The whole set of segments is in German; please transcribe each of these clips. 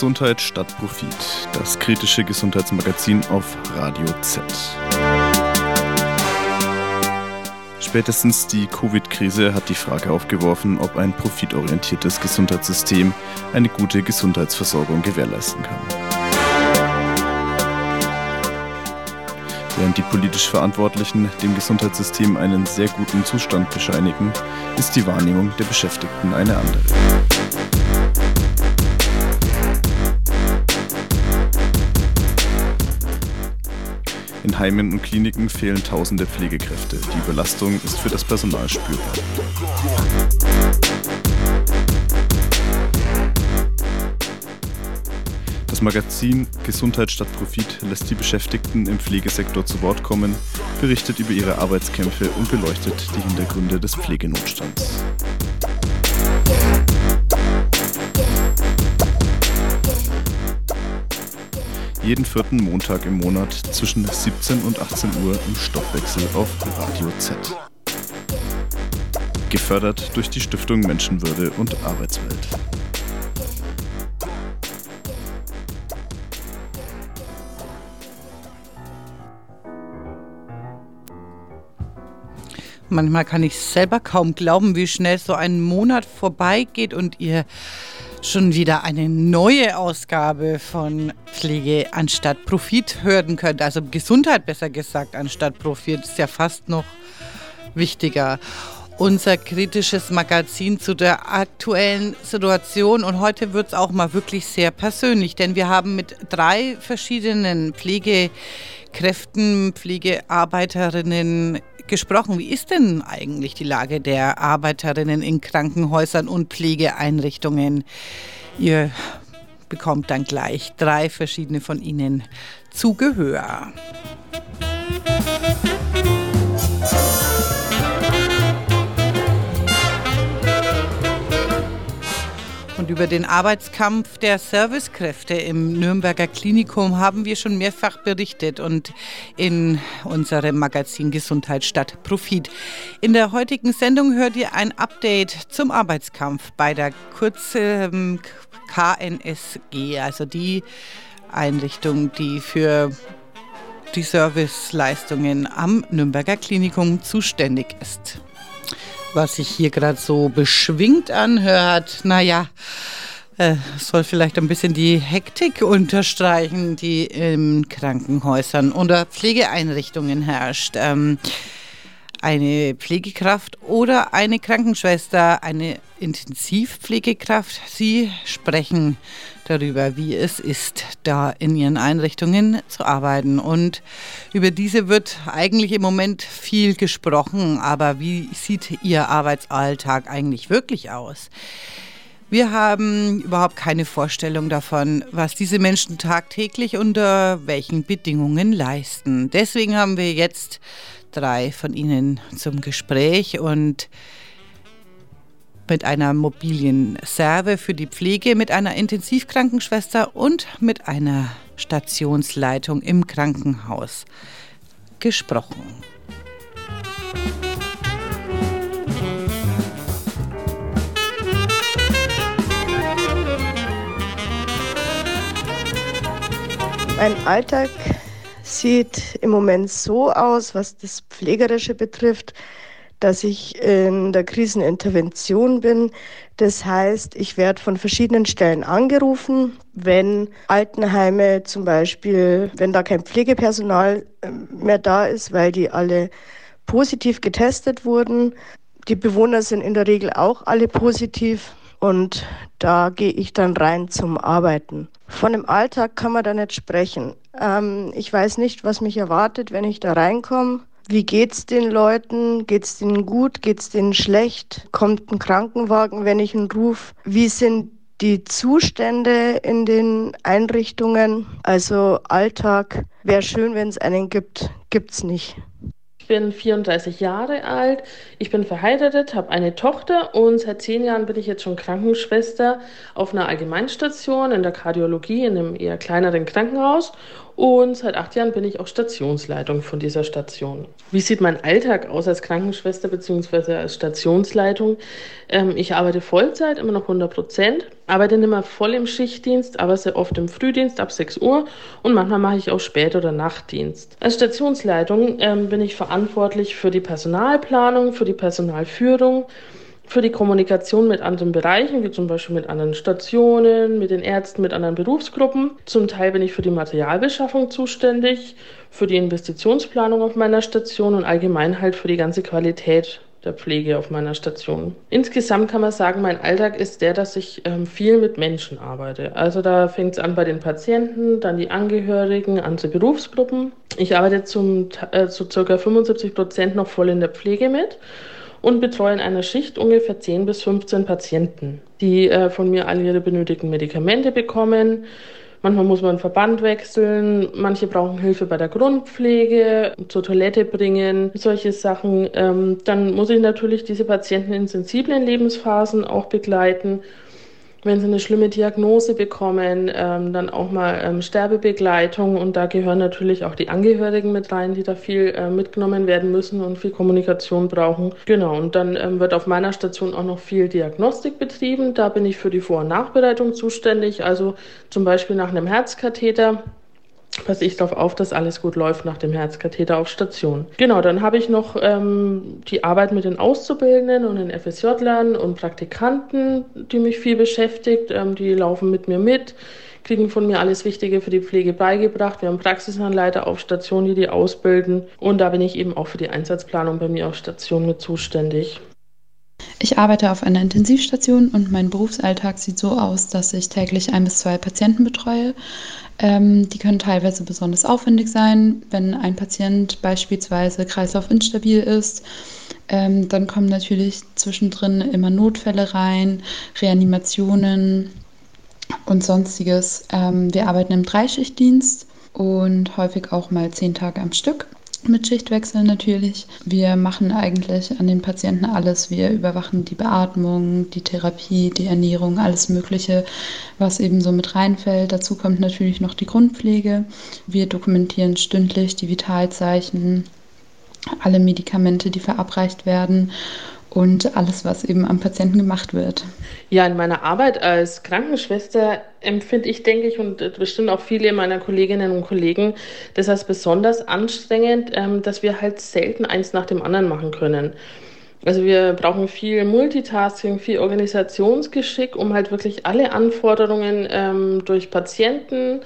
Gesundheit statt Profit. Das kritische Gesundheitsmagazin auf Radio Z. Spätestens die Covid-Krise hat die Frage aufgeworfen, ob ein profitorientiertes Gesundheitssystem eine gute Gesundheitsversorgung gewährleisten kann. Während die politisch Verantwortlichen dem Gesundheitssystem einen sehr guten Zustand bescheinigen, ist die Wahrnehmung der Beschäftigten eine andere. In Heimen und Kliniken fehlen tausende Pflegekräfte. Die Überlastung ist für das Personal spürbar. Das Magazin Gesundheit statt Profit lässt die Beschäftigten im Pflegesektor zu Wort kommen, berichtet über ihre Arbeitskämpfe und beleuchtet die Hintergründe des Pflegenotstands. Jeden vierten Montag im Monat zwischen 17 und 18 Uhr im Stoffwechsel auf Radio Z. Gefördert durch die Stiftung Menschenwürde und Arbeitswelt. Manchmal kann ich selber kaum glauben, wie schnell so ein Monat vorbeigeht und ihr schon wieder eine neue Ausgabe von Pflege anstatt Profit hören könnt. Also Gesundheit besser gesagt anstatt Profit ist ja fast noch wichtiger. Unser kritisches Magazin zu der aktuellen Situation. Und heute wird es auch mal wirklich sehr persönlich, denn wir haben mit drei verschiedenen Pflegekräften, Pflegearbeiterinnen gesprochen. Wie ist denn eigentlich die Lage der Arbeiterinnen in Krankenhäusern und Pflegeeinrichtungen? Ihr bekommt dann gleich drei verschiedene von ihnen zu Gehör. Über den Arbeitskampf der Servicekräfte im Nürnberger Klinikum haben wir schon mehrfach berichtet und in unserem Magazin Gesundheit statt Profit. In der heutigen Sendung hört ihr ein Update zum Arbeitskampf bei der kurzen KNSG, also die Einrichtung, die für die Serviceleistungen am Nürnberger Klinikum zuständig ist was sich hier gerade so beschwingt anhört, naja, äh, soll vielleicht ein bisschen die Hektik unterstreichen, die in Krankenhäusern oder Pflegeeinrichtungen herrscht. Ähm, eine Pflegekraft oder eine Krankenschwester, eine Intensivpflegekraft. Sie sprechen darüber, wie es ist, da in ihren Einrichtungen zu arbeiten. Und über diese wird eigentlich im Moment viel gesprochen. Aber wie sieht Ihr Arbeitsalltag eigentlich wirklich aus? Wir haben überhaupt keine Vorstellung davon, was diese Menschen tagtäglich unter welchen Bedingungen leisten. Deswegen haben wir jetzt drei von ihnen zum Gespräch und mit einer mobilen Serve für die Pflege, mit einer Intensivkrankenschwester und mit einer Stationsleitung im Krankenhaus gesprochen. Mein Alltag sieht im Moment so aus, was das Pflegerische betrifft, dass ich in der Krisenintervention bin. Das heißt, ich werde von verschiedenen Stellen angerufen, wenn Altenheime zum Beispiel, wenn da kein Pflegepersonal ähm, mehr da ist, weil die alle positiv getestet wurden. Die Bewohner sind in der Regel auch alle positiv und da gehe ich dann rein zum Arbeiten. Von dem Alltag kann man da nicht sprechen. Ähm, ich weiß nicht, was mich erwartet, wenn ich da reinkomme. Wie geht's den Leuten? Geht's denen gut? Geht's denen schlecht? Kommt ein Krankenwagen, wenn ich ihn rufe? Wie sind die Zustände in den Einrichtungen? Also Alltag wäre schön, wenn es einen gibt. Gibt's nicht bin 34 Jahre alt, ich bin verheiratet, habe eine Tochter und seit zehn Jahren bin ich jetzt schon Krankenschwester auf einer Allgemeinstation in der Kardiologie in einem eher kleineren Krankenhaus und seit acht Jahren bin ich auch Stationsleitung von dieser Station. Wie sieht mein Alltag aus als Krankenschwester bzw. als Stationsleitung? Ähm, ich arbeite Vollzeit, immer noch 100 Prozent, arbeite nicht mehr voll im Schichtdienst, aber sehr oft im Frühdienst ab 6 Uhr und manchmal mache ich auch Spät- oder Nachtdienst. Als Stationsleitung ähm, bin ich verantwortlich für die Personalplanung, für die Personalführung, für die Kommunikation mit anderen Bereichen, wie zum Beispiel mit anderen Stationen, mit den Ärzten, mit anderen Berufsgruppen. Zum Teil bin ich für die Materialbeschaffung zuständig, für die Investitionsplanung auf meiner Station und allgemein halt für die ganze Qualität der Pflege auf meiner Station. Insgesamt kann man sagen, mein Alltag ist der, dass ich ähm, viel mit Menschen arbeite. Also da fängt es an bei den Patienten, dann die Angehörigen, andere Berufsgruppen. Ich arbeite zum, äh, zu ca. 75 Prozent noch voll in der Pflege mit und betreue in einer Schicht ungefähr 10 bis 15 Patienten, die äh, von mir alle ihre benötigten Medikamente bekommen. Manchmal muss man einen Verband wechseln, manche brauchen Hilfe bei der Grundpflege, zur Toilette bringen, solche Sachen. Ähm, dann muss ich natürlich diese Patienten in sensiblen Lebensphasen auch begleiten wenn sie eine schlimme Diagnose bekommen, ähm, dann auch mal ähm, Sterbebegleitung und da gehören natürlich auch die Angehörigen mit rein, die da viel äh, mitgenommen werden müssen und viel Kommunikation brauchen. Genau, und dann ähm, wird auf meiner Station auch noch viel Diagnostik betrieben. Da bin ich für die Vor- und Nachbereitung zuständig, also zum Beispiel nach einem Herzkatheter passe ich darauf auf, dass alles gut läuft nach dem Herzkatheter auf Station. Genau, dann habe ich noch ähm, die Arbeit mit den Auszubildenden und den FSJ-Lern und Praktikanten, die mich viel beschäftigt. Ähm, die laufen mit mir mit, kriegen von mir alles Wichtige für die Pflege beigebracht. Wir haben Praxisanleiter auf Station, die die ausbilden. Und da bin ich eben auch für die Einsatzplanung bei mir auf Station mit zuständig. Ich arbeite auf einer Intensivstation und mein Berufsalltag sieht so aus, dass ich täglich ein bis zwei Patienten betreue. Ähm, die können teilweise besonders aufwendig sein, wenn ein Patient beispielsweise kreislaufinstabil ist. Ähm, dann kommen natürlich zwischendrin immer Notfälle rein, Reanimationen und sonstiges. Ähm, wir arbeiten im Dreischichtdienst und häufig auch mal zehn Tage am Stück mit Schichtwechsel natürlich. Wir machen eigentlich an den Patienten alles. Wir überwachen die Beatmung, die Therapie, die Ernährung, alles Mögliche, was eben so mit reinfällt. Dazu kommt natürlich noch die Grundpflege. Wir dokumentieren stündlich die Vitalzeichen, alle Medikamente, die verabreicht werden und alles, was eben am Patienten gemacht wird. Ja, in meiner Arbeit als Krankenschwester empfinde ich, denke ich, und bestimmt auch viele meiner Kolleginnen und Kollegen, das als besonders anstrengend, ähm, dass wir halt selten eins nach dem anderen machen können. Also wir brauchen viel Multitasking, viel Organisationsgeschick, um halt wirklich alle Anforderungen ähm, durch Patienten,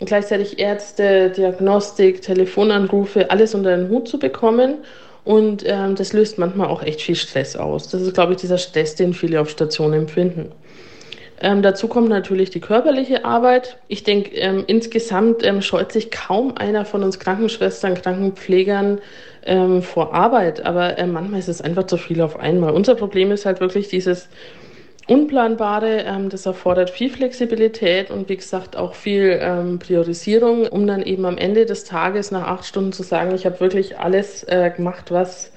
gleichzeitig Ärzte, Diagnostik, Telefonanrufe, alles unter den Hut zu bekommen und ähm, das löst manchmal auch echt viel Stress aus. Das ist, glaube ich, dieser Stress, den viele auf Stationen empfinden. Ähm, dazu kommt natürlich die körperliche Arbeit. Ich denke, ähm, insgesamt ähm, scheut sich kaum einer von uns Krankenschwestern, Krankenpflegern ähm, vor Arbeit. Aber äh, manchmal ist es einfach zu viel auf einmal. Unser Problem ist halt wirklich dieses Unplanbare, ähm, das erfordert viel Flexibilität und wie gesagt auch viel ähm, Priorisierung, um dann eben am Ende des Tages nach acht Stunden zu sagen, ich habe wirklich alles äh, gemacht, was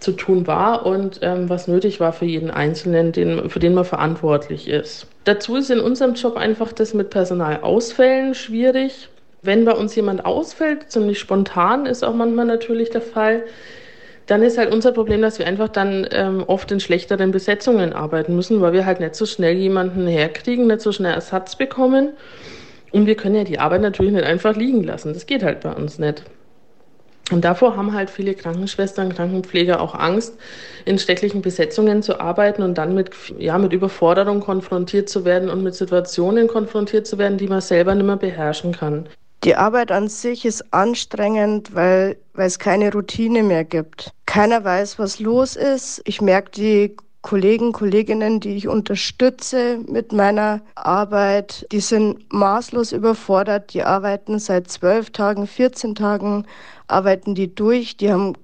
zu tun war und ähm, was nötig war für jeden Einzelnen, den, für den man verantwortlich ist. Dazu ist in unserem Job einfach das mit Personalausfällen schwierig. Wenn bei uns jemand ausfällt, ziemlich spontan ist auch manchmal natürlich der Fall, dann ist halt unser Problem, dass wir einfach dann ähm, oft in schlechteren Besetzungen arbeiten müssen, weil wir halt nicht so schnell jemanden herkriegen, nicht so schnell Ersatz bekommen. Und wir können ja die Arbeit natürlich nicht einfach liegen lassen. Das geht halt bei uns nicht. Und davor haben halt viele Krankenschwestern, Krankenpfleger auch Angst, in stecklichen Besetzungen zu arbeiten und dann mit, ja, mit Überforderung konfrontiert zu werden und mit Situationen konfrontiert zu werden, die man selber nicht mehr beherrschen kann. Die Arbeit an sich ist anstrengend, weil, weil es keine Routine mehr gibt. Keiner weiß, was los ist. Ich merke die Kollegen, Kolleginnen, die ich unterstütze mit meiner Arbeit, die sind maßlos überfordert. Die arbeiten seit zwölf Tagen, 14 Tagen, arbeiten die durch. Die haben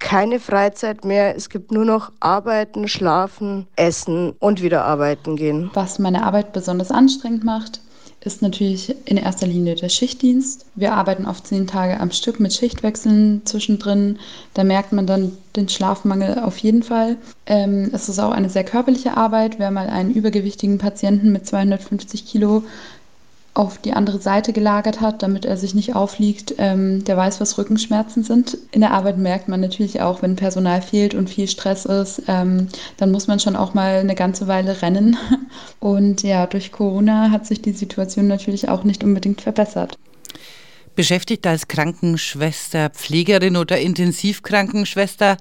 keine Freizeit mehr. Es gibt nur noch Arbeiten, Schlafen, Essen und wieder arbeiten gehen. Was meine Arbeit besonders anstrengend macht, ist natürlich in erster Linie der Schichtdienst. Wir arbeiten oft zehn Tage am Stück mit Schichtwechseln zwischendrin. Da merkt man dann den Schlafmangel auf jeden Fall. Ähm, es ist auch eine sehr körperliche Arbeit. Wer mal einen übergewichtigen Patienten mit 250 Kilo auf die andere Seite gelagert hat, damit er sich nicht aufliegt, ähm, der weiß, was Rückenschmerzen sind. In der Arbeit merkt man natürlich auch, wenn Personal fehlt und viel Stress ist, ähm, dann muss man schon auch mal eine ganze Weile rennen. Und ja, durch Corona hat sich die Situation natürlich auch nicht unbedingt verbessert. Beschäftigt als Krankenschwester, Pflegerin oder Intensivkrankenschwester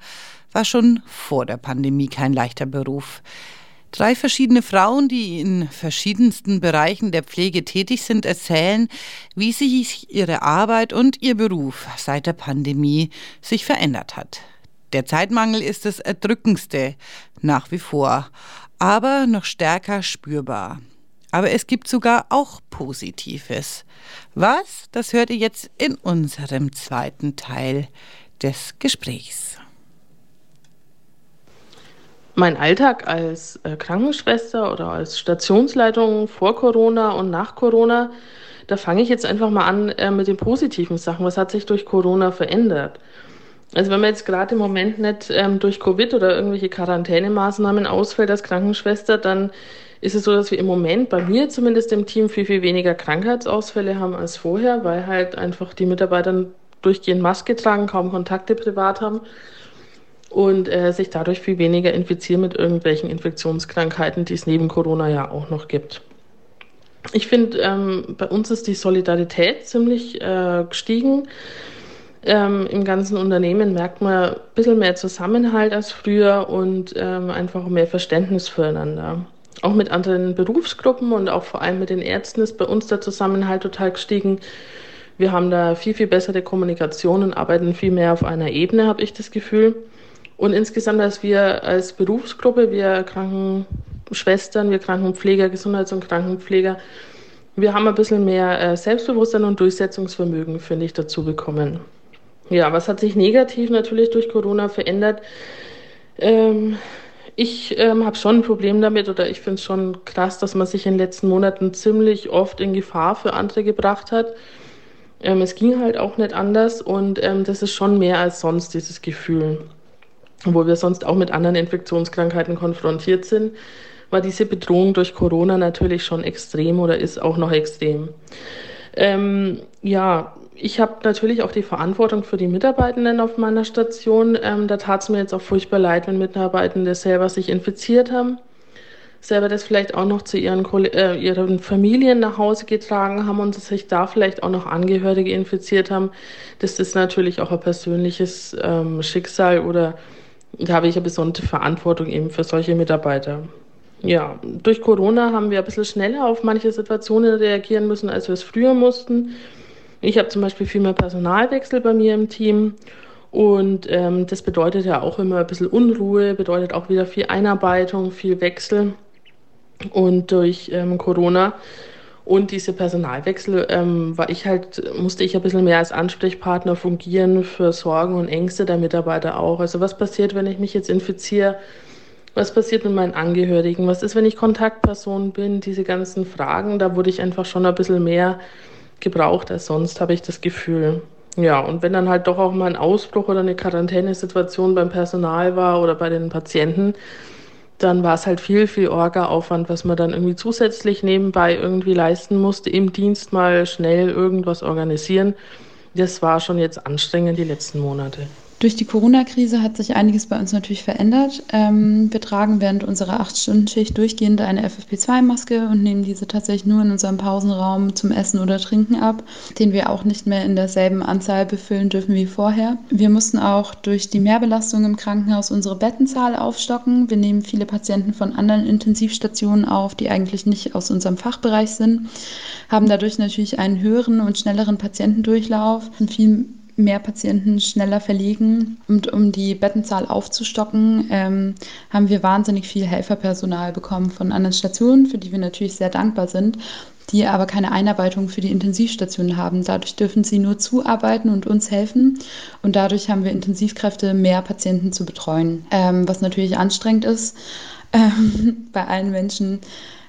war schon vor der Pandemie kein leichter Beruf. Drei verschiedene Frauen, die in verschiedensten Bereichen der Pflege tätig sind, erzählen, wie sich ihre Arbeit und ihr Beruf seit der Pandemie sich verändert hat. Der Zeitmangel ist das Erdrückendste nach wie vor, aber noch stärker spürbar. Aber es gibt sogar auch Positives. Was? Das hört ihr jetzt in unserem zweiten Teil des Gesprächs. Mein Alltag als äh, Krankenschwester oder als Stationsleitung vor Corona und nach Corona, da fange ich jetzt einfach mal an äh, mit den positiven Sachen. Was hat sich durch Corona verändert? Also wenn man jetzt gerade im Moment nicht ähm, durch Covid oder irgendwelche Quarantänemaßnahmen ausfällt als Krankenschwester, dann ist es so, dass wir im Moment bei mir zumindest im Team viel, viel weniger Krankheitsausfälle haben als vorher, weil halt einfach die Mitarbeiter durchgehend Maske tragen, kaum Kontakte privat haben und äh, sich dadurch viel weniger infizieren mit irgendwelchen Infektionskrankheiten, die es neben Corona ja auch noch gibt. Ich finde, ähm, bei uns ist die Solidarität ziemlich äh, gestiegen. Ähm, Im ganzen Unternehmen merkt man ein bisschen mehr Zusammenhalt als früher und ähm, einfach mehr Verständnis füreinander. Auch mit anderen Berufsgruppen und auch vor allem mit den Ärzten ist bei uns der Zusammenhalt total gestiegen. Wir haben da viel, viel bessere Kommunikation und arbeiten viel mehr auf einer Ebene, habe ich das Gefühl. Und insgesamt, dass wir als Berufsgruppe, wir Krankenschwestern, wir Krankenpfleger, Gesundheits- und Krankenpfleger, wir haben ein bisschen mehr äh, Selbstbewusstsein und Durchsetzungsvermögen, finde ich, dazu bekommen. Ja, was hat sich negativ natürlich durch Corona verändert? Ähm, ich ähm, habe schon ein Problem damit oder ich finde es schon krass, dass man sich in den letzten Monaten ziemlich oft in Gefahr für andere gebracht hat. Ähm, es ging halt auch nicht anders und ähm, das ist schon mehr als sonst dieses Gefühl wo wir sonst auch mit anderen Infektionskrankheiten konfrontiert sind, war diese Bedrohung durch Corona natürlich schon extrem oder ist auch noch extrem. Ähm, ja, ich habe natürlich auch die Verantwortung für die Mitarbeitenden auf meiner Station. Ähm, da tat es mir jetzt auch furchtbar leid, wenn Mitarbeitende selber sich infiziert haben, selber das vielleicht auch noch zu ihren, äh, ihren Familien nach Hause getragen haben und sich da vielleicht auch noch Angehörige infiziert haben. Das ist natürlich auch ein persönliches ähm, Schicksal oder da habe ich eine besondere Verantwortung eben für solche Mitarbeiter. Ja, durch Corona haben wir ein bisschen schneller auf manche Situationen reagieren müssen, als wir es früher mussten. Ich habe zum Beispiel viel mehr Personalwechsel bei mir im Team und ähm, das bedeutet ja auch immer ein bisschen Unruhe, bedeutet auch wieder viel Einarbeitung, viel Wechsel. Und durch ähm, Corona und diese Personalwechsel ähm, war ich halt, musste ich ein bisschen mehr als Ansprechpartner fungieren für Sorgen und Ängste der Mitarbeiter auch. Also was passiert, wenn ich mich jetzt infiziere? Was passiert mit meinen Angehörigen? Was ist, wenn ich Kontaktperson bin? Diese ganzen Fragen, da wurde ich einfach schon ein bisschen mehr gebraucht als sonst, habe ich das Gefühl. Ja, und wenn dann halt doch auch mal ein Ausbruch oder eine Quarantänesituation beim Personal war oder bei den Patienten, dann war es halt viel, viel Orga-Aufwand, was man dann irgendwie zusätzlich nebenbei irgendwie leisten musste, im Dienst mal schnell irgendwas organisieren. Das war schon jetzt anstrengend die letzten Monate. Durch die Corona-Krise hat sich einiges bei uns natürlich verändert. Ähm, wir tragen während unserer 8-Stunden-Schicht durchgehend eine FFP2-Maske und nehmen diese tatsächlich nur in unserem Pausenraum zum Essen oder Trinken ab, den wir auch nicht mehr in derselben Anzahl befüllen dürfen wie vorher. Wir mussten auch durch die Mehrbelastung im Krankenhaus unsere Bettenzahl aufstocken. Wir nehmen viele Patienten von anderen Intensivstationen auf, die eigentlich nicht aus unserem Fachbereich sind, haben dadurch natürlich einen höheren und schnelleren Patientendurchlauf, viel mehr Patienten schneller verlegen. Und um die Bettenzahl aufzustocken, ähm, haben wir wahnsinnig viel Helferpersonal bekommen von anderen Stationen, für die wir natürlich sehr dankbar sind, die aber keine Einarbeitung für die Intensivstationen haben. Dadurch dürfen sie nur zuarbeiten und uns helfen. Und dadurch haben wir Intensivkräfte, mehr Patienten zu betreuen, ähm, was natürlich anstrengend ist. Ähm, bei allen Menschen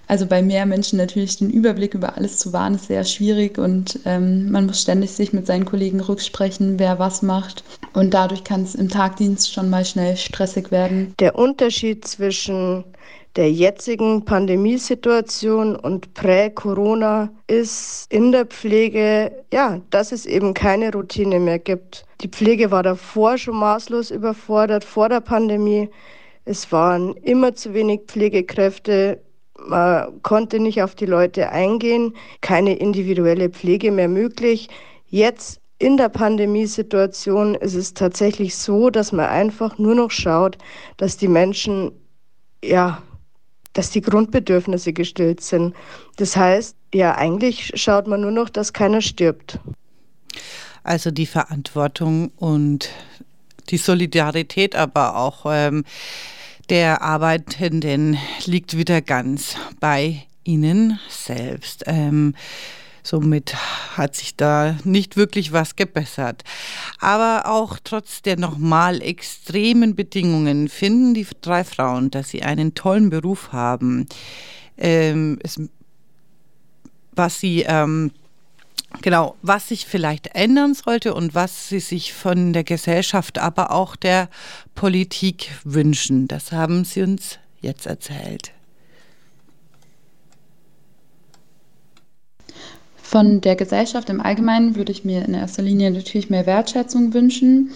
also bei mehr Menschen natürlich den Überblick über alles zu wahren, ist sehr schwierig und ähm, man muss ständig sich mit seinen Kollegen rücksprechen, wer was macht. Und dadurch kann es im Tagdienst schon mal schnell stressig werden. Der Unterschied zwischen der jetzigen Pandemiesituation und Prä-Corona ist in der Pflege, ja, dass es eben keine Routine mehr gibt. Die Pflege war davor schon maßlos überfordert, vor der Pandemie. Es waren immer zu wenig Pflegekräfte. Man konnte nicht auf die Leute eingehen, keine individuelle Pflege mehr möglich. Jetzt in der Pandemiesituation ist es tatsächlich so, dass man einfach nur noch schaut, dass die Menschen, ja, dass die Grundbedürfnisse gestillt sind. Das heißt, ja, eigentlich schaut man nur noch, dass keiner stirbt. Also die Verantwortung und die Solidarität, aber auch ähm, der Arbeitenden liegt wieder ganz bei Ihnen selbst. Ähm, Somit hat sich da nicht wirklich was gebessert. Aber auch trotz der nochmal extremen Bedingungen finden die drei Frauen, dass sie einen tollen Beruf haben. Ähm, es, was sie ähm, Genau, was sich vielleicht ändern sollte und was sie sich von der Gesellschaft, aber auch der Politik wünschen, das haben sie uns jetzt erzählt. Von der Gesellschaft im Allgemeinen würde ich mir in erster Linie natürlich mehr Wertschätzung wünschen.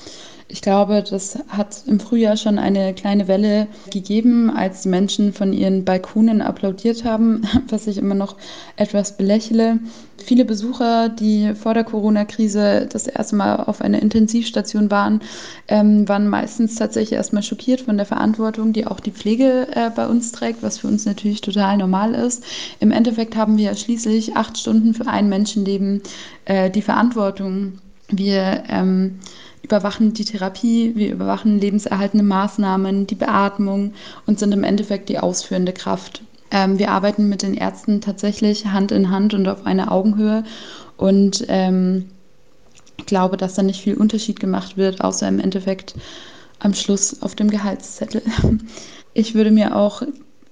Ich glaube, das hat im Frühjahr schon eine kleine Welle gegeben, als die Menschen von ihren Balkonen applaudiert haben, was ich immer noch etwas belächle. Viele Besucher, die vor der Corona-Krise das erste Mal auf einer Intensivstation waren, ähm, waren meistens tatsächlich erstmal schockiert von der Verantwortung, die auch die Pflege äh, bei uns trägt, was für uns natürlich total normal ist. Im Endeffekt haben wir schließlich acht Stunden für ein Menschenleben äh, die Verantwortung. Wir ähm, überwachen die Therapie, wir überwachen lebenserhaltende Maßnahmen, die Beatmung und sind im Endeffekt die ausführende Kraft. Ähm, wir arbeiten mit den Ärzten tatsächlich Hand in Hand und auf einer Augenhöhe und ähm, ich glaube, dass da nicht viel Unterschied gemacht wird, außer im Endeffekt am Schluss auf dem Gehaltszettel. Ich würde mir auch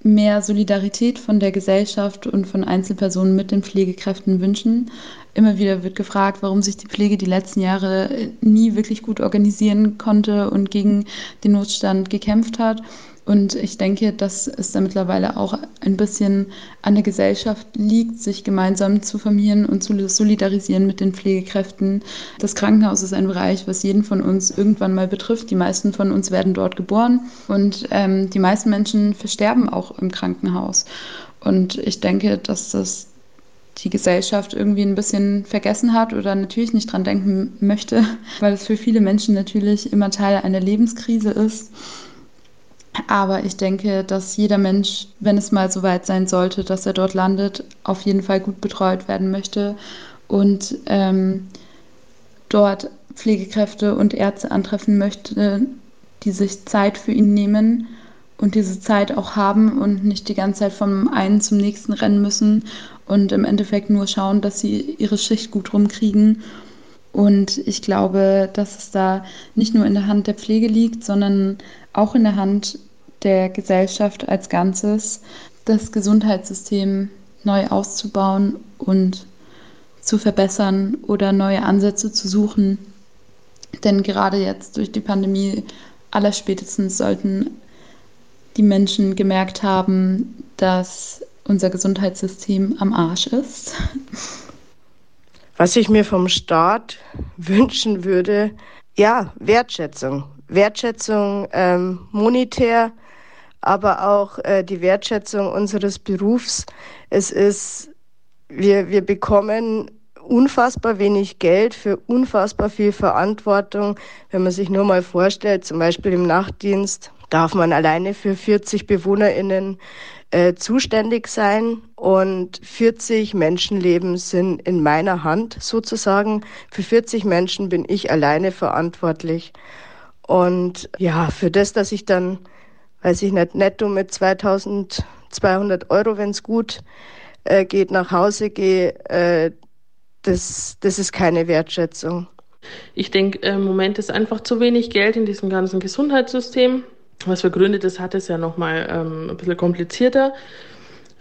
mehr Solidarität von der Gesellschaft und von Einzelpersonen mit den Pflegekräften wünschen. Immer wieder wird gefragt, warum sich die Pflege die letzten Jahre nie wirklich gut organisieren konnte und gegen den Notstand gekämpft hat. Und ich denke, dass es da mittlerweile auch ein bisschen an der Gesellschaft liegt, sich gemeinsam zu formieren und zu solidarisieren mit den Pflegekräften. Das Krankenhaus ist ein Bereich, was jeden von uns irgendwann mal betrifft. Die meisten von uns werden dort geboren und ähm, die meisten Menschen versterben auch im Krankenhaus. Und ich denke, dass das die Gesellschaft irgendwie ein bisschen vergessen hat oder natürlich nicht dran denken möchte, weil es für viele Menschen natürlich immer Teil einer Lebenskrise ist. Aber ich denke, dass jeder Mensch, wenn es mal so weit sein sollte, dass er dort landet, auf jeden Fall gut betreut werden möchte und ähm, dort Pflegekräfte und Ärzte antreffen möchte, die sich Zeit für ihn nehmen und diese Zeit auch haben und nicht die ganze Zeit vom einen zum nächsten rennen müssen und im Endeffekt nur schauen, dass sie ihre Schicht gut rumkriegen. Und ich glaube, dass es da nicht nur in der Hand der Pflege liegt, sondern auch in der Hand der Gesellschaft als Ganzes, das Gesundheitssystem neu auszubauen und zu verbessern oder neue Ansätze zu suchen. Denn gerade jetzt durch die Pandemie allerspätestens sollten die Menschen gemerkt haben, dass unser Gesundheitssystem am Arsch ist. Was ich mir vom Staat wünschen würde, ja, Wertschätzung. Wertschätzung ähm, monetär, aber auch äh, die Wertschätzung unseres Berufs. Es ist, wir, wir bekommen unfassbar wenig Geld für unfassbar viel Verantwortung. Wenn man sich nur mal vorstellt, zum Beispiel im Nachtdienst darf man alleine für 40 BewohnerInnen äh, zuständig sein und 40 Menschenleben sind in meiner Hand sozusagen. Für 40 Menschen bin ich alleine verantwortlich. Und ja, für das, dass ich dann, weiß ich nicht, netto mit 2200 Euro, wenn es gut äh, geht, nach Hause gehe, äh, das, das ist keine Wertschätzung. Ich denke, im Moment ist einfach zu wenig Geld in diesem ganzen Gesundheitssystem. Was für Gründe das hat, ist ja nochmal ähm, ein bisschen komplizierter.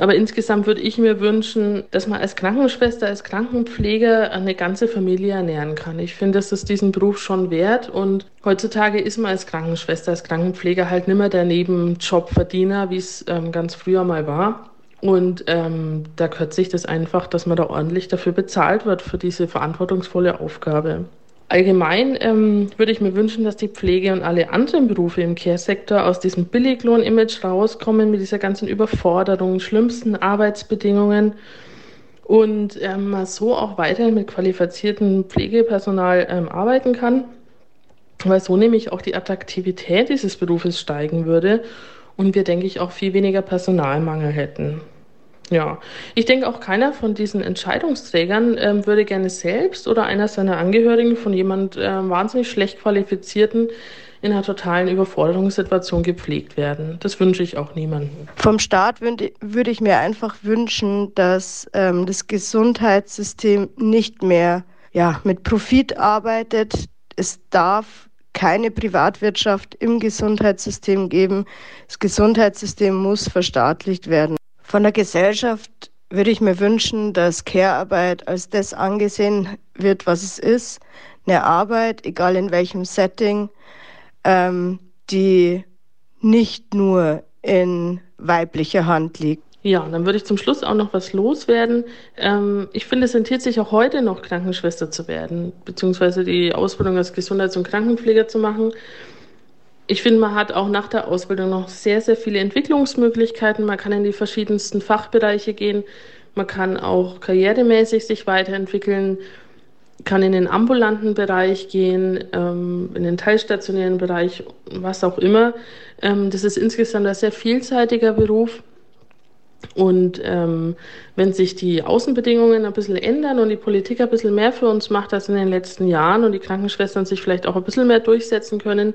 Aber insgesamt würde ich mir wünschen, dass man als Krankenschwester, als Krankenpfleger eine ganze Familie ernähren kann. Ich finde, das ist diesen Beruf schon wert. Und heutzutage ist man als Krankenschwester, als Krankenpfleger halt nicht mehr der Nebenjobverdiener, wie es ähm, ganz früher mal war. Und ähm, da gehört sich das einfach, dass man da ordentlich dafür bezahlt wird, für diese verantwortungsvolle Aufgabe. Allgemein ähm, würde ich mir wünschen, dass die Pflege und alle anderen Berufe im Care-Sektor aus diesem Billiglohn-Image rauskommen mit dieser ganzen Überforderung, schlimmsten Arbeitsbedingungen und ähm, man so auch weiterhin mit qualifiziertem Pflegepersonal ähm, arbeiten kann, weil so nämlich auch die Attraktivität dieses Berufes steigen würde und wir, denke ich, auch viel weniger Personalmangel hätten. Ja, ich denke auch keiner von diesen Entscheidungsträgern ähm, würde gerne selbst oder einer seiner Angehörigen von jemand äh, wahnsinnig schlecht qualifizierten in einer totalen Überforderungssituation gepflegt werden. Das wünsche ich auch niemandem. Vom Staat würde würd ich mir einfach wünschen, dass ähm, das Gesundheitssystem nicht mehr ja, mit Profit arbeitet. Es darf keine Privatwirtschaft im Gesundheitssystem geben. Das Gesundheitssystem muss verstaatlicht werden. Von der Gesellschaft würde ich mir wünschen, dass Care-Arbeit als das angesehen wird, was es ist. Eine Arbeit, egal in welchem Setting, ähm, die nicht nur in weiblicher Hand liegt. Ja, dann würde ich zum Schluss auch noch was loswerden. Ähm, ich finde, es rentiert sich auch heute noch, Krankenschwester zu werden, beziehungsweise die Ausbildung als Gesundheits- und Krankenpfleger zu machen ich finde, man hat auch nach der Ausbildung noch sehr, sehr viele Entwicklungsmöglichkeiten. Man kann in die verschiedensten Fachbereiche gehen. Man kann auch karrieremäßig sich weiterentwickeln, kann in den ambulanten Bereich gehen, ähm, in den teilstationären Bereich, was auch immer. Ähm, das ist insgesamt ein sehr vielseitiger Beruf. Und ähm, wenn sich die Außenbedingungen ein bisschen ändern und die Politik ein bisschen mehr für uns macht als in den letzten Jahren und die Krankenschwestern sich vielleicht auch ein bisschen mehr durchsetzen können,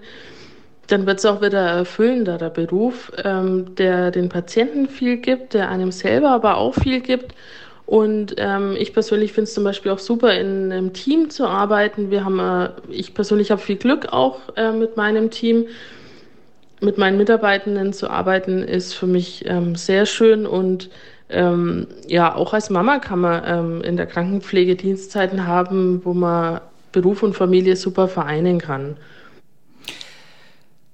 dann wird es auch wieder erfüllender, der Beruf, ähm, der den Patienten viel gibt, der einem selber aber auch viel gibt. Und ähm, ich persönlich finde es zum Beispiel auch super, in einem Team zu arbeiten. Wir haben, äh, ich persönlich habe viel Glück auch äh, mit meinem Team. Mit meinen Mitarbeitenden zu arbeiten ist für mich ähm, sehr schön und ähm, ja, auch als Mama kann man ähm, in der Krankenpflege Dienstzeiten haben, wo man Beruf und Familie super vereinen kann.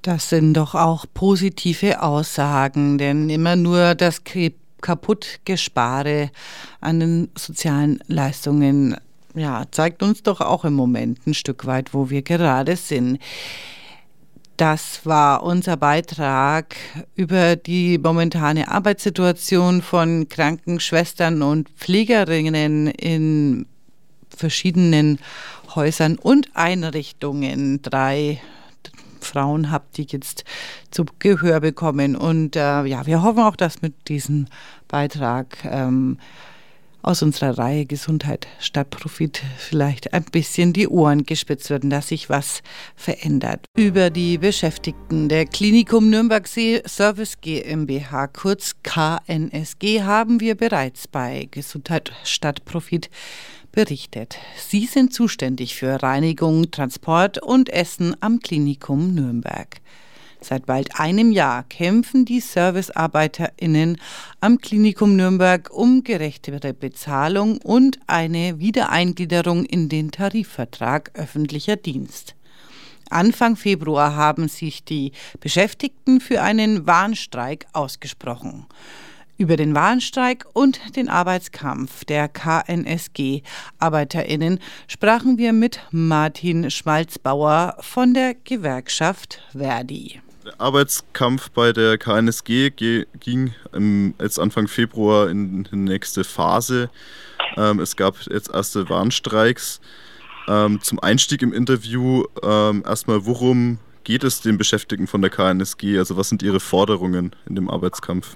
Das sind doch auch positive Aussagen, denn immer nur das Kaputtgespare an den sozialen Leistungen ja, zeigt uns doch auch im Moment ein Stück weit, wo wir gerade sind. Das war unser Beitrag über die momentane Arbeitssituation von Krankenschwestern und Pflegerinnen in verschiedenen Häusern und Einrichtungen. Drei Frauen habt, die jetzt zu Gehör bekommen. Und äh, ja, wir hoffen auch, dass mit diesem Beitrag ähm, aus unserer Reihe Gesundheit statt Profit vielleicht ein bisschen die Ohren gespitzt werden, dass sich was verändert. Über die Beschäftigten der Klinikum Nürnberg Service GmbH, kurz KNSG, haben wir bereits bei Gesundheit statt Profit berichtet. Sie sind zuständig für Reinigung, Transport und Essen am Klinikum Nürnberg. Seit bald einem Jahr kämpfen die ServicearbeiterInnen am Klinikum Nürnberg um gerechtere Bezahlung und eine Wiedereingliederung in den Tarifvertrag öffentlicher Dienst. Anfang Februar haben sich die Beschäftigten für einen Warnstreik ausgesprochen. Über den Warnstreik und den Arbeitskampf der KNSG-ArbeiterInnen sprachen wir mit Martin Schmalzbauer von der Gewerkschaft Verdi. Der Arbeitskampf bei der KNSG ging jetzt Anfang Februar in die nächste Phase. Ähm, es gab jetzt erste Warnstreiks. Ähm, zum Einstieg im Interview ähm, erstmal, worum geht es den Beschäftigten von der KNSG? Also was sind ihre Forderungen in dem Arbeitskampf?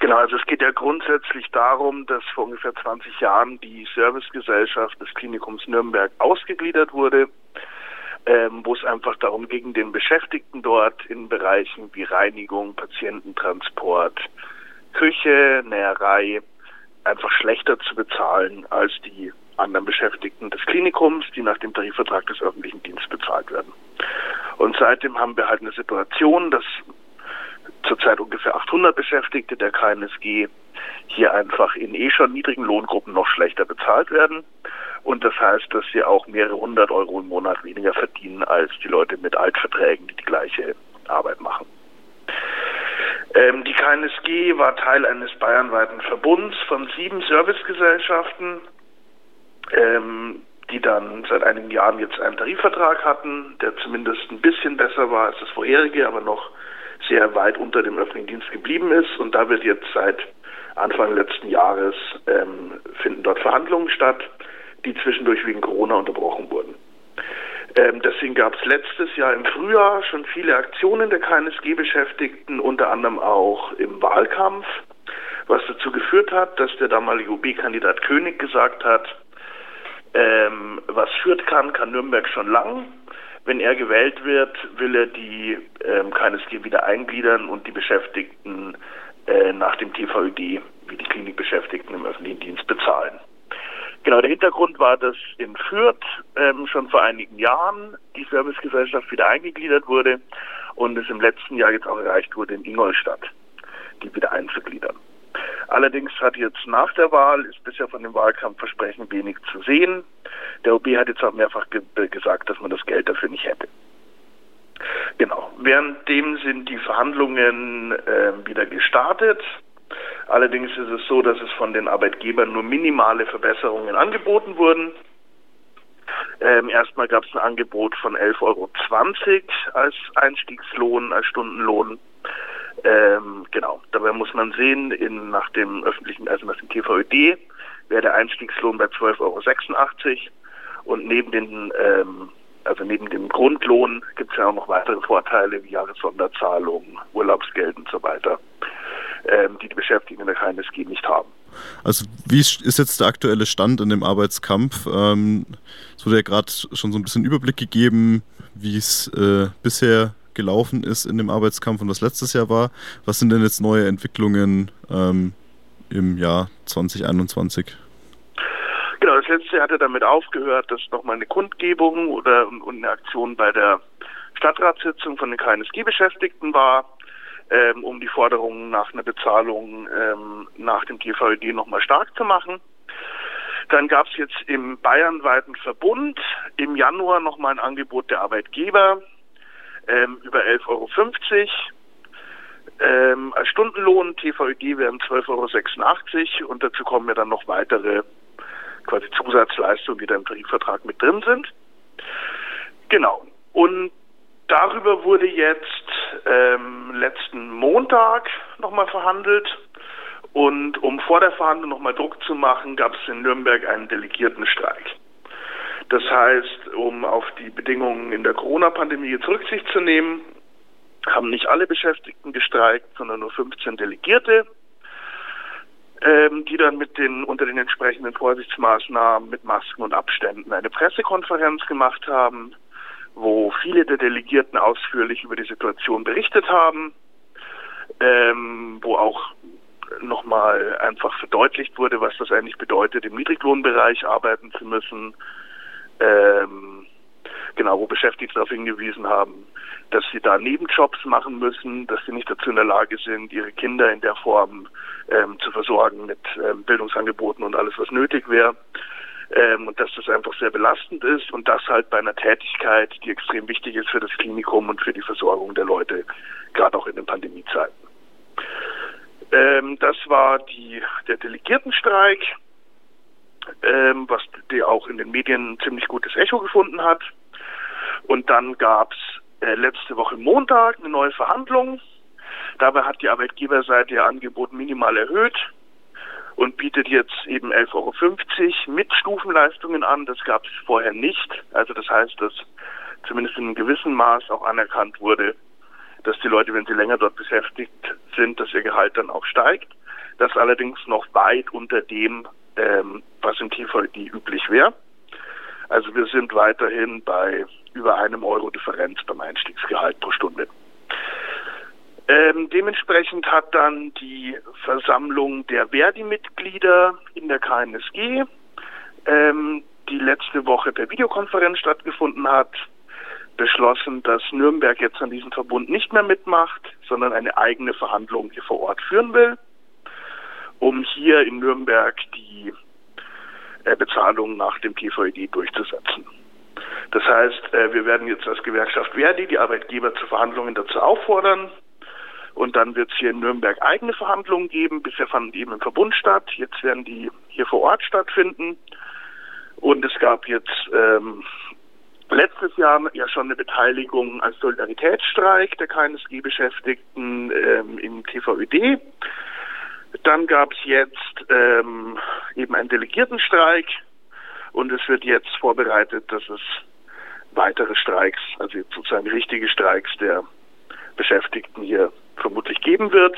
Genau, also es geht ja grundsätzlich darum, dass vor ungefähr 20 Jahren die Servicegesellschaft des Klinikums Nürnberg ausgegliedert wurde, ähm, wo es einfach darum ging, den Beschäftigten dort in Bereichen wie Reinigung, Patiententransport, Küche, Näherei einfach schlechter zu bezahlen als die anderen Beschäftigten des Klinikums, die nach dem Tarifvertrag des öffentlichen Dienstes bezahlt werden. Und seitdem haben wir halt eine Situation, dass zurzeit ungefähr 800 Beschäftigte der KNSG hier einfach in eh schon niedrigen Lohngruppen noch schlechter bezahlt werden. Und das heißt, dass sie auch mehrere hundert Euro im Monat weniger verdienen als die Leute mit Altverträgen, die die gleiche Arbeit machen. Ähm, die KNSG war Teil eines bayernweiten Verbunds von sieben Servicegesellschaften, ähm, die dann seit einigen Jahren jetzt einen Tarifvertrag hatten, der zumindest ein bisschen besser war als das vorherige, aber noch sehr weit unter dem öffentlichen Dienst geblieben ist. Und da wird jetzt seit Anfang letzten Jahres ähm, finden dort Verhandlungen statt, die zwischendurch wegen Corona unterbrochen wurden. Ähm, deswegen gab es letztes Jahr im Frühjahr schon viele Aktionen der KNSG-Beschäftigten, unter anderem auch im Wahlkampf, was dazu geführt hat, dass der damalige OB-Kandidat König gesagt hat, ähm, was Fürth kann, kann Nürnberg schon lang. Wenn er gewählt wird, will er die ähm, KNSG wieder eingliedern und die Beschäftigten äh, nach dem TVÖD wie die Klinikbeschäftigten im öffentlichen Dienst bezahlen. Genau, der Hintergrund war, dass in Fürth ähm, schon vor einigen Jahren die Servicegesellschaft wieder eingegliedert wurde und es im letzten Jahr jetzt auch erreicht wurde, in Ingolstadt die wieder einzugliedern. Allerdings hat jetzt nach der Wahl, ist bisher von dem Wahlkampfversprechen wenig zu sehen. Der OB hat jetzt auch mehrfach ge gesagt, dass man das Geld dafür nicht hätte. Genau. Währenddem sind die Verhandlungen äh, wieder gestartet. Allerdings ist es so, dass es von den Arbeitgebern nur minimale Verbesserungen angeboten wurden. Ähm, erstmal gab es ein Angebot von 11,20 Euro als Einstiegslohn, als Stundenlohn. Ähm, genau, dabei muss man sehen, in, nach dem öffentlichen, also nach dem TVÖD wäre der Einstiegslohn bei 12,86 Euro und neben den ähm, also neben dem Grundlohn gibt es ja auch noch weitere Vorteile wie Jahressonderzahlung, Urlaubsgeld und so weiter, ähm, die die Beschäftigten in der KNSG nicht haben. Also wie ist jetzt der aktuelle Stand in dem Arbeitskampf? Ähm, es wurde ja gerade schon so ein bisschen Überblick gegeben, wie es äh, bisher gelaufen ist in dem Arbeitskampf und was letztes Jahr war. Was sind denn jetzt neue Entwicklungen ähm, im Jahr 2021? Genau, das letzte Jahr hat er damit aufgehört, dass nochmal eine Kundgebung oder und eine Aktion bei der Stadtratssitzung von den KNSG-Beschäftigten war, ähm, um die Forderungen nach einer Bezahlung ähm, nach dem TVED nochmal stark zu machen. Dann gab es jetzt im bayernweiten Verbund im Januar nochmal ein Angebot der Arbeitgeber ähm, über 11,50 Euro. Ähm, als Stundenlohn TVED wären 12,86 Euro und dazu kommen ja dann noch weitere quasi Zusatzleistungen, die da im Tarifvertrag mit drin sind. Genau. Und darüber wurde jetzt ähm, letzten Montag nochmal verhandelt. Und um vor der Verhandlung nochmal Druck zu machen, gab es in Nürnberg einen Delegiertenstreik. Das heißt, um auf die Bedingungen in der Corona-Pandemie jetzt Rücksicht zu nehmen, haben nicht alle Beschäftigten gestreikt, sondern nur 15 Delegierte ähm, die dann mit den unter den entsprechenden Vorsichtsmaßnahmen mit Masken und Abständen eine Pressekonferenz gemacht haben, wo viele der Delegierten ausführlich über die Situation berichtet haben, ähm, wo auch nochmal einfach verdeutlicht wurde, was das eigentlich bedeutet, im Niedriglohnbereich arbeiten zu müssen. Ähm, genau, wo Beschäftigte darauf hingewiesen haben, dass sie da Nebenjobs machen müssen, dass sie nicht dazu in der Lage sind, ihre Kinder in der Form ähm, zu versorgen mit ähm, Bildungsangeboten und alles, was nötig wäre. Ähm, und dass das einfach sehr belastend ist und das halt bei einer Tätigkeit, die extrem wichtig ist für das Klinikum und für die Versorgung der Leute, gerade auch in den Pandemiezeiten. Ähm, das war die, der Delegiertenstreik, ähm, was der auch in den Medien ziemlich gutes Echo gefunden hat. Und dann gab es äh, letzte Woche Montag eine neue Verhandlung. Dabei hat die Arbeitgeberseite ihr Angebot minimal erhöht und bietet jetzt eben 11,50 Euro mit Stufenleistungen an. Das gab es vorher nicht. Also das heißt, dass zumindest in einem gewissen Maß auch anerkannt wurde, dass die Leute, wenn sie länger dort beschäftigt sind, dass ihr Gehalt dann auch steigt. Das allerdings noch weit unter dem, ähm, was im TVD üblich wäre. Also wir sind weiterhin bei über einem Euro Differenz beim Einstiegsgehalt pro Stunde. Ähm, dementsprechend hat dann die Versammlung der Verdi-Mitglieder in der KNSG, ähm, die letzte Woche per Videokonferenz stattgefunden hat, beschlossen, dass Nürnberg jetzt an diesem Verbund nicht mehr mitmacht, sondern eine eigene Verhandlung hier vor Ort führen will, um hier in Nürnberg die Bezahlung nach dem TVED durchzusetzen. Das heißt, äh, wir werden jetzt als Gewerkschaft Verdi die Arbeitgeber zu Verhandlungen dazu auffordern. Und dann wird es hier in Nürnberg eigene Verhandlungen geben. Bisher fanden die eben im Verbund statt. Jetzt werden die hier vor Ort stattfinden. Und es gab jetzt ähm, letztes Jahr ja schon eine Beteiligung als Solidaritätsstreik der KNSG-Beschäftigten ähm, im TVÖD. Dann gab es jetzt ähm, eben einen Delegiertenstreik und es wird jetzt vorbereitet, dass es weitere Streiks, also sozusagen richtige Streiks der Beschäftigten hier vermutlich geben wird.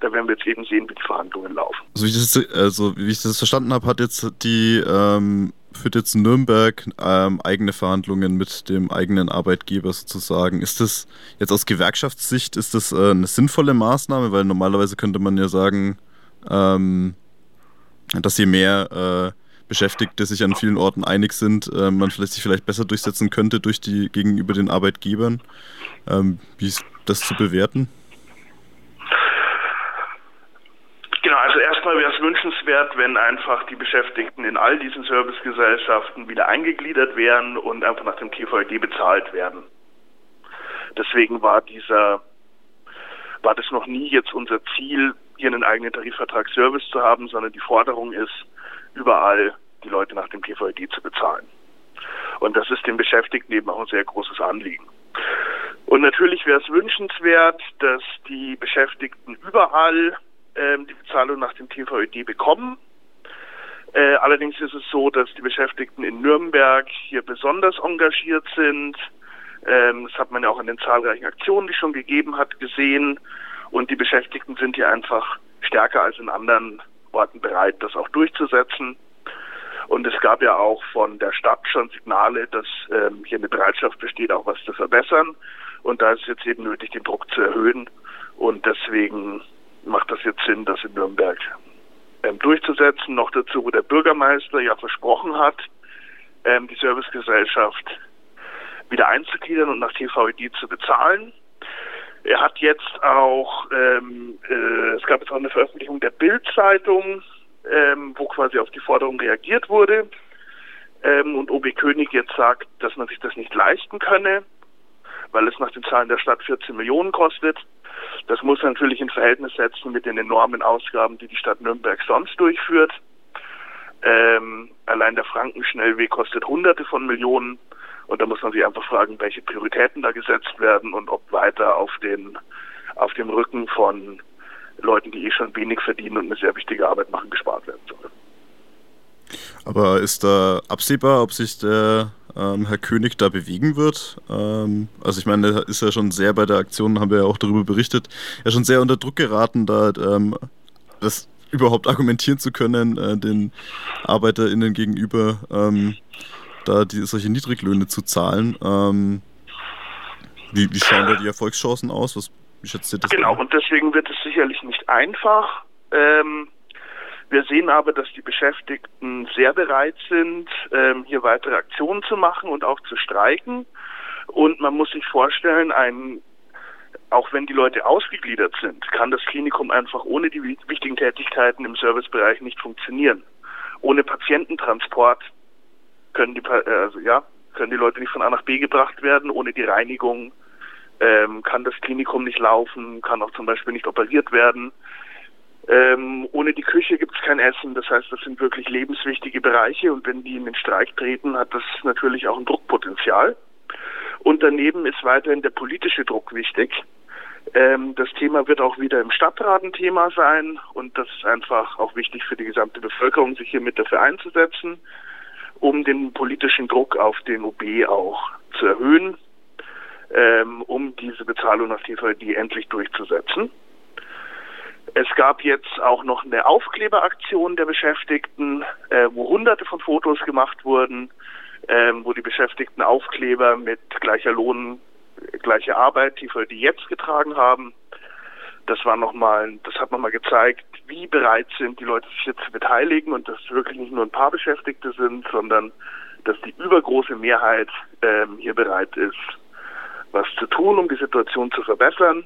Da werden wir jetzt eben sehen, wie die Verhandlungen laufen. Also wie ich das, also wie ich das verstanden habe, hat jetzt die ähm, jetzt Nürnberg ähm, eigene Verhandlungen mit dem eigenen Arbeitgeber sozusagen. Ist das jetzt aus Gewerkschaftssicht ist das äh, eine sinnvolle Maßnahme, weil normalerweise könnte man ja sagen, ähm, dass je mehr äh, Beschäftigte sich an vielen Orten einig sind, äh, man vielleicht sich vielleicht besser durchsetzen könnte durch die gegenüber den Arbeitgebern. Ähm, wie ist das zu bewerten? Genau, also erstmal wäre es wünschenswert, wenn einfach die Beschäftigten in all diesen Servicegesellschaften wieder eingegliedert wären und einfach nach dem TVED bezahlt werden. Deswegen war dieser, war das noch nie jetzt unser Ziel, hier einen eigenen Tarifvertrag Service zu haben, sondern die Forderung ist, überall die Leute nach dem TVED zu bezahlen. Und das ist den Beschäftigten eben auch ein sehr großes Anliegen. Und natürlich wäre es wünschenswert, dass die Beschäftigten überall die Bezahlung nach dem TVÖD bekommen. Äh, allerdings ist es so, dass die Beschäftigten in Nürnberg hier besonders engagiert sind. Ähm, das hat man ja auch an den zahlreichen Aktionen, die es schon gegeben hat, gesehen. Und die Beschäftigten sind hier einfach stärker als in anderen Orten bereit, das auch durchzusetzen. Und es gab ja auch von der Stadt schon Signale, dass ähm, hier eine Bereitschaft besteht, auch was zu verbessern. Und da ist es jetzt eben nötig, den Druck zu erhöhen. Und deswegen macht das jetzt Sinn, das in Nürnberg ähm, durchzusetzen. Noch dazu, wo der Bürgermeister ja versprochen hat, ähm, die Servicegesellschaft wieder einzugliedern und nach TVED zu bezahlen. Er hat jetzt auch, ähm, äh, es gab jetzt auch eine Veröffentlichung der Bild-Zeitung, ähm, wo quasi auf die Forderung reagiert wurde. Ähm, und OB König jetzt sagt, dass man sich das nicht leisten könne, weil es nach den Zahlen der Stadt 14 Millionen kostet. Das muss natürlich in Verhältnis setzen mit den enormen Ausgaben, die die Stadt Nürnberg sonst durchführt. Ähm, allein der Frankenschnellweg kostet Hunderte von Millionen. Und da muss man sich einfach fragen, welche Prioritäten da gesetzt werden und ob weiter auf den auf dem Rücken von Leuten, die eh schon wenig verdienen und eine sehr wichtige Arbeit machen, gespart werden soll. Aber ist da absehbar, ob sich der ähm, Herr König da bewegen wird. Ähm, also ich meine, er ist ja schon sehr bei der Aktion, haben wir ja auch darüber berichtet, ja schon sehr unter Druck geraten, da ähm, das überhaupt argumentieren zu können, äh, den ArbeiterInnen gegenüber, ähm, da die, solche Niedriglöhne zu zahlen. Ähm, wie, wie schauen da die Erfolgschancen aus? Was, schätzt ihr das? Genau, an? und deswegen wird es sicherlich nicht einfach. Ähm, wir sehen aber, dass die Beschäftigten sehr bereit sind, ähm, hier weitere Aktionen zu machen und auch zu streiken. Und man muss sich vorstellen, ein, auch wenn die Leute ausgegliedert sind, kann das Klinikum einfach ohne die wichtigen Tätigkeiten im Servicebereich nicht funktionieren. Ohne Patiententransport können die, äh, also ja, können die Leute nicht von A nach B gebracht werden. Ohne die Reinigung ähm, kann das Klinikum nicht laufen, kann auch zum Beispiel nicht operiert werden. Ähm, ohne die Küche gibt es kein Essen. Das heißt, das sind wirklich lebenswichtige Bereiche und wenn die in den Streik treten, hat das natürlich auch ein Druckpotenzial. Und daneben ist weiterhin der politische Druck wichtig. Ähm, das Thema wird auch wieder im Stadtrat ein Thema sein und das ist einfach auch wichtig für die gesamte Bevölkerung, sich hier mit dafür einzusetzen, um den politischen Druck auf den OB auch zu erhöhen, ähm, um diese Bezahlung nach TVD endlich durchzusetzen. Es gab jetzt auch noch eine Aufkleberaktion der Beschäftigten, äh, wo hunderte von Fotos gemacht wurden, äh, wo die Beschäftigten Aufkleber mit gleicher Lohn, gleicher Arbeit, die für die jetzt getragen haben. Das war nochmal, das hat nochmal gezeigt, wie bereit sind die Leute sich hier zu beteiligen und dass wirklich nicht nur ein paar Beschäftigte sind, sondern dass die übergroße Mehrheit ähm, hier bereit ist, was zu tun, um die Situation zu verbessern.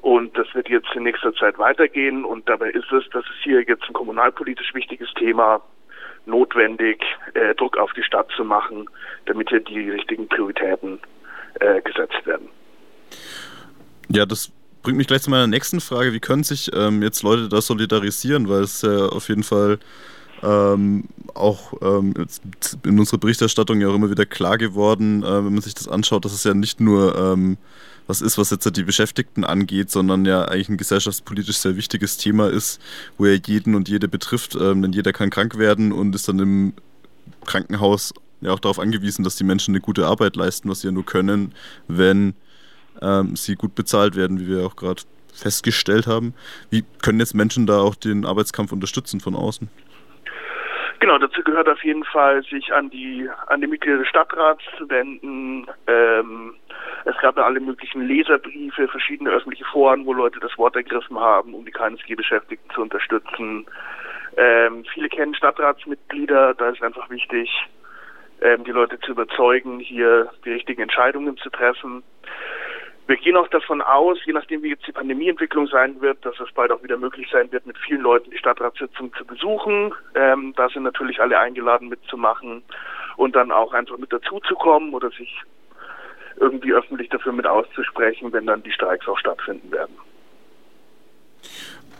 Und das wird jetzt in nächster Zeit weitergehen. Und dabei ist es, dass es hier jetzt ein kommunalpolitisch wichtiges Thema notwendig, äh, Druck auf die Stadt zu machen, damit hier die richtigen Prioritäten äh, gesetzt werden. Ja, das bringt mich gleich zu meiner nächsten Frage. Wie können sich ähm, jetzt Leute da solidarisieren? Weil es ja auf jeden Fall ähm, auch ähm, in unserer Berichterstattung ja auch immer wieder klar geworden, äh, wenn man sich das anschaut, dass es ja nicht nur ähm, was ist, was jetzt die Beschäftigten angeht, sondern ja eigentlich ein gesellschaftspolitisch sehr wichtiges Thema ist, wo ja jeden und jede betrifft, ähm, denn jeder kann krank werden und ist dann im Krankenhaus ja auch darauf angewiesen, dass die Menschen eine gute Arbeit leisten, was sie ja nur können, wenn ähm, sie gut bezahlt werden, wie wir auch gerade festgestellt haben. Wie können jetzt Menschen da auch den Arbeitskampf unterstützen von außen? Genau, dazu gehört auf jeden Fall, sich an die an die Mitglieder des Stadtrats zu wenden. Ähm, es gab ja alle möglichen Leserbriefe, verschiedene öffentliche Foren, wo Leute das Wort ergriffen haben, um die KNSG-Beschäftigten zu unterstützen. Ähm, viele kennen Stadtratsmitglieder, da ist einfach wichtig, ähm, die Leute zu überzeugen, hier die richtigen Entscheidungen zu treffen. Wir gehen auch davon aus, je nachdem wie jetzt die Pandemieentwicklung sein wird, dass es bald auch wieder möglich sein wird, mit vielen Leuten die Stadtratssitzung zu besuchen. Ähm, da sind natürlich alle eingeladen mitzumachen und dann auch einfach mit dazuzukommen oder sich irgendwie öffentlich dafür mit auszusprechen, wenn dann die Streiks auch stattfinden werden.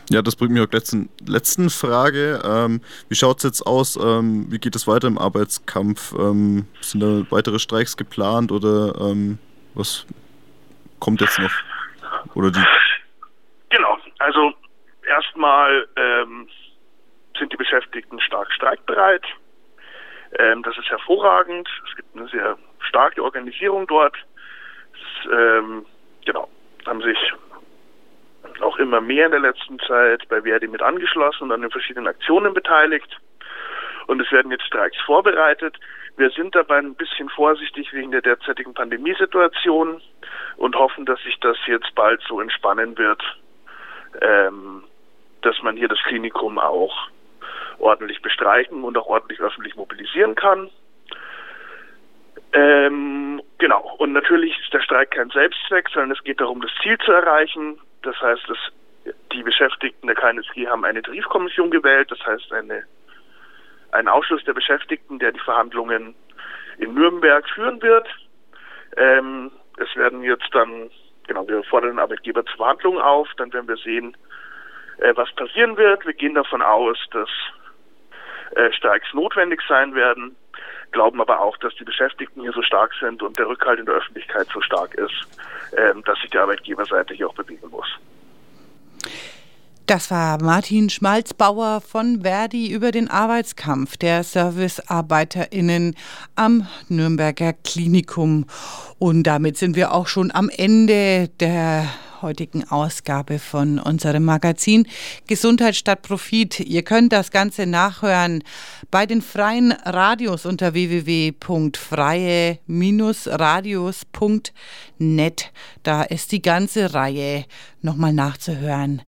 Ja, das bringt mich auch letzten, letzten Frage. Ähm, wie schaut es jetzt aus? Ähm, wie geht es weiter im Arbeitskampf? Ähm, sind da weitere Streiks geplant oder ähm, was kommt jetzt noch? Oder die? Genau, also erstmal ähm, sind die Beschäftigten stark streikbereit. Ähm, das ist hervorragend. Es gibt eine sehr starke Organisierung dort. Ähm, genau, haben sich auch immer mehr in der letzten Zeit bei Verdi mit angeschlossen und an den verschiedenen Aktionen beteiligt. Und es werden jetzt Streiks vorbereitet. Wir sind dabei ein bisschen vorsichtig wegen der derzeitigen Pandemiesituation und hoffen, dass sich das jetzt bald so entspannen wird, ähm, dass man hier das Klinikum auch ordentlich bestreichen und auch ordentlich öffentlich mobilisieren kann. Ähm, genau. Und natürlich ist der Streik kein Selbstzweck, sondern es geht darum, das Ziel zu erreichen. Das heißt, dass die Beschäftigten der KNSG haben eine Tarifkommission gewählt, das heißt eine ein Ausschuss der Beschäftigten, der die Verhandlungen in Nürnberg führen wird. Ähm, es werden jetzt dann, genau, wir fordern den Arbeitgeber zur Verhandlung auf, dann werden wir sehen, äh, was passieren wird. Wir gehen davon aus, dass äh, Streiks notwendig sein werden, glauben aber auch, dass die Beschäftigten hier so stark sind und der Rückhalt in der Öffentlichkeit so stark ist, äh, dass sich die Arbeitgeberseite hier auch bewegen muss. Das war Martin Schmalzbauer von Verdi über den Arbeitskampf der ServicearbeiterInnen am Nürnberger Klinikum. Und damit sind wir auch schon am Ende der heutigen Ausgabe von unserem Magazin Gesundheit statt Profit. Ihr könnt das Ganze nachhören bei den freien Radios unter www.freie-radios.net. Da ist die ganze Reihe nochmal nachzuhören.